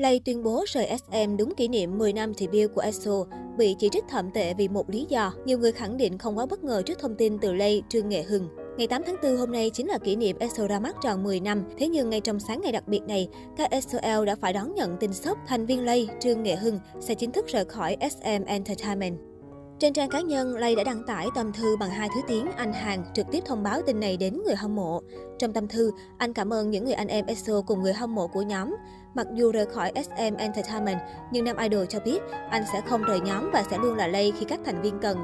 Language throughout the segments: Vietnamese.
Lay tuyên bố rời SM đúng kỷ niệm 10 năm debut của EXO, bị chỉ trích thậm tệ vì một lý do. Nhiều người khẳng định không quá bất ngờ trước thông tin từ Lay, Trương Nghệ Hưng. Ngày 8 tháng 4 hôm nay chính là kỷ niệm EXO ra mắt tròn 10 năm. Thế nhưng ngay trong sáng ngày đặc biệt này, các EXO-L đã phải đón nhận tin sốc thành viên Lay, Trương Nghệ Hưng sẽ chính thức rời khỏi SM Entertainment. Trên trang cá nhân, Lay đã đăng tải tâm thư bằng hai thứ tiếng Anh Hàn, trực tiếp thông báo tin này đến người hâm mộ. Trong tâm thư, anh cảm ơn những người anh em EXO cùng người hâm mộ của nhóm. Mặc dù rời khỏi SM Entertainment, nhưng nam idol cho biết anh sẽ không rời nhóm và sẽ luôn là Lay khi các thành viên cần.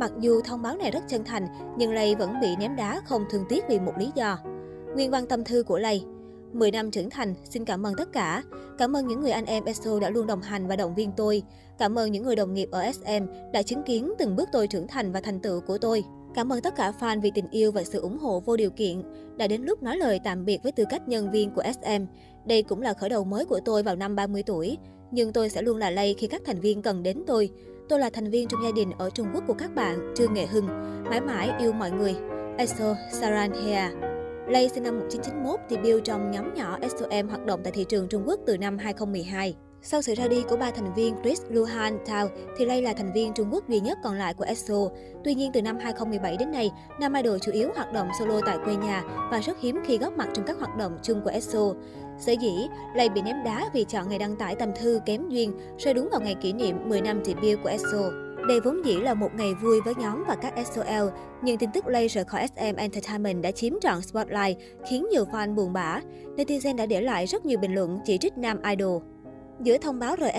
Mặc dù thông báo này rất chân thành, nhưng Lay vẫn bị ném đá không thương tiếc vì một lý do. Nguyên văn tâm thư của Lay 10 năm trưởng thành, xin cảm ơn tất cả. Cảm ơn những người anh em EXO đã luôn đồng hành và động viên tôi. Cảm ơn những người đồng nghiệp ở SM đã chứng kiến từng bước tôi trưởng thành và thành tựu của tôi. Cảm ơn tất cả fan vì tình yêu và sự ủng hộ vô điều kiện. Đã đến lúc nói lời tạm biệt với tư cách nhân viên của SM. Đây cũng là khởi đầu mới của tôi vào năm 30 tuổi. Nhưng tôi sẽ luôn là lây khi các thành viên cần đến tôi. Tôi là thành viên trong gia đình ở Trung Quốc của các bạn, Trương Nghệ Hưng. Mãi mãi yêu mọi người. EXO Saran Hea Lay sinh năm 1991, Bill trong nhóm nhỏ SOM hoạt động tại thị trường Trung Quốc từ năm 2012. Sau sự ra đi của ba thành viên Chris, Luhan, Tao, thì Lay là thành viên Trung Quốc duy nhất còn lại của EXO. Tuy nhiên, từ năm 2017 đến nay, nam idol chủ yếu hoạt động solo tại quê nhà và rất hiếm khi góp mặt trong các hoạt động chung của EXO. Sở dĩ, Lay bị ném đá vì chọn ngày đăng tải tâm thư kém duyên, rơi đúng vào ngày kỷ niệm 10 năm debut của EXO. Đây vốn dĩ là một ngày vui với nhóm và các SOL, nhưng tin tức Lay rời khỏi SM Entertainment đã chiếm trọn spotlight, khiến nhiều fan buồn bã. Netizen đã để lại rất nhiều bình luận chỉ trích nam idol. Giữa thông báo rời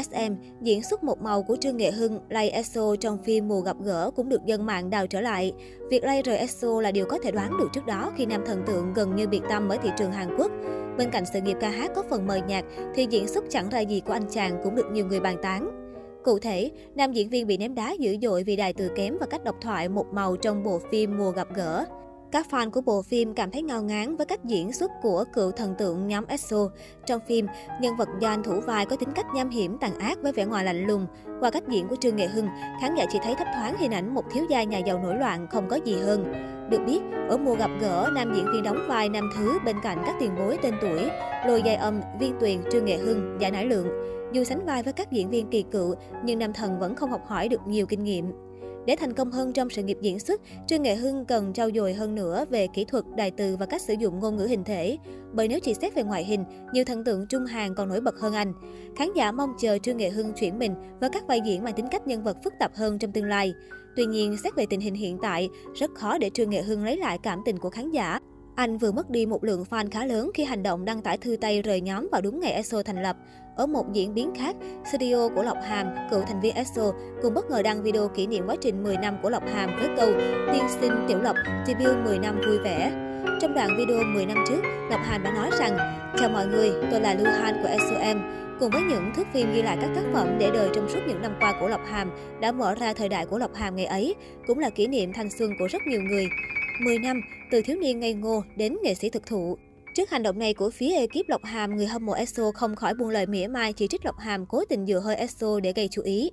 diễn xuất một màu của Trương Nghệ Hưng, Lay EXO trong phim Mùa gặp gỡ cũng được dân mạng đào trở lại. Việc Lay rời EXO là điều có thể đoán được trước đó khi nam thần tượng gần như biệt tâm ở thị trường Hàn Quốc. Bên cạnh sự nghiệp ca hát có phần mờ nhạt, thì diễn xuất chẳng ra gì của anh chàng cũng được nhiều người bàn tán. Cụ thể, nam diễn viên bị ném đá dữ dội vì đài từ kém và cách độc thoại một màu trong bộ phim Mùa gặp gỡ. Các fan của bộ phim cảm thấy ngao ngán với cách diễn xuất của cựu thần tượng nhóm EXO. Trong phim, nhân vật do anh thủ vai có tính cách nham hiểm tàn ác với vẻ ngoài lạnh lùng. Qua cách diễn của Trương Nghệ Hưng, khán giả chỉ thấy thấp thoáng hình ảnh một thiếu gia nhà giàu nổi loạn không có gì hơn. Được biết, ở mùa gặp gỡ, nam diễn viên đóng vai nam thứ bên cạnh các tiền bối tên tuổi, Lôi Dài Âm, Viên Tuyền, Trương Nghệ Hưng, Giả Nải Lượng. Dù sánh vai với các diễn viên kỳ cựu, nhưng nam thần vẫn không học hỏi được nhiều kinh nghiệm. Để thành công hơn trong sự nghiệp diễn xuất, Trương Nghệ Hưng cần trau dồi hơn nữa về kỹ thuật, đài từ và cách sử dụng ngôn ngữ hình thể. Bởi nếu chỉ xét về ngoại hình, nhiều thần tượng Trung Hàn còn nổi bật hơn anh. Khán giả mong chờ Trương Nghệ Hưng chuyển mình với các vai diễn mang tính cách nhân vật phức tạp hơn trong tương lai. Tuy nhiên, xét về tình hình hiện tại, rất khó để Trương Nghệ Hưng lấy lại cảm tình của khán giả. Anh vừa mất đi một lượng fan khá lớn khi hành động đăng tải thư tay rời nhóm vào đúng ngày ESO thành lập. Ở một diễn biến khác, studio của Lộc Hàm, cựu thành viên EXO, cũng bất ngờ đăng video kỷ niệm quá trình 10 năm của Lộc Hàm với câu Tiên sinh Tiểu Lộc, debut 10 năm vui vẻ. Trong đoạn video 10 năm trước, Lộc Hàm đã nói rằng Chào mọi người, tôi là Lưu Han của SOM. Cùng với những thước phim ghi lại các tác phẩm để đời trong suốt những năm qua của Lộc Hàm đã mở ra thời đại của Lộc Hàm ngày ấy, cũng là kỷ niệm thanh xuân của rất nhiều người. 10 năm, từ thiếu niên ngây ngô đến nghệ sĩ thực thụ. Trước hành động này của phía ekip Lộc Hàm, người hâm mộ EXO không khỏi buông lời mỉa mai chỉ trích Lộc Hàm cố tình dựa hơi EXO để gây chú ý.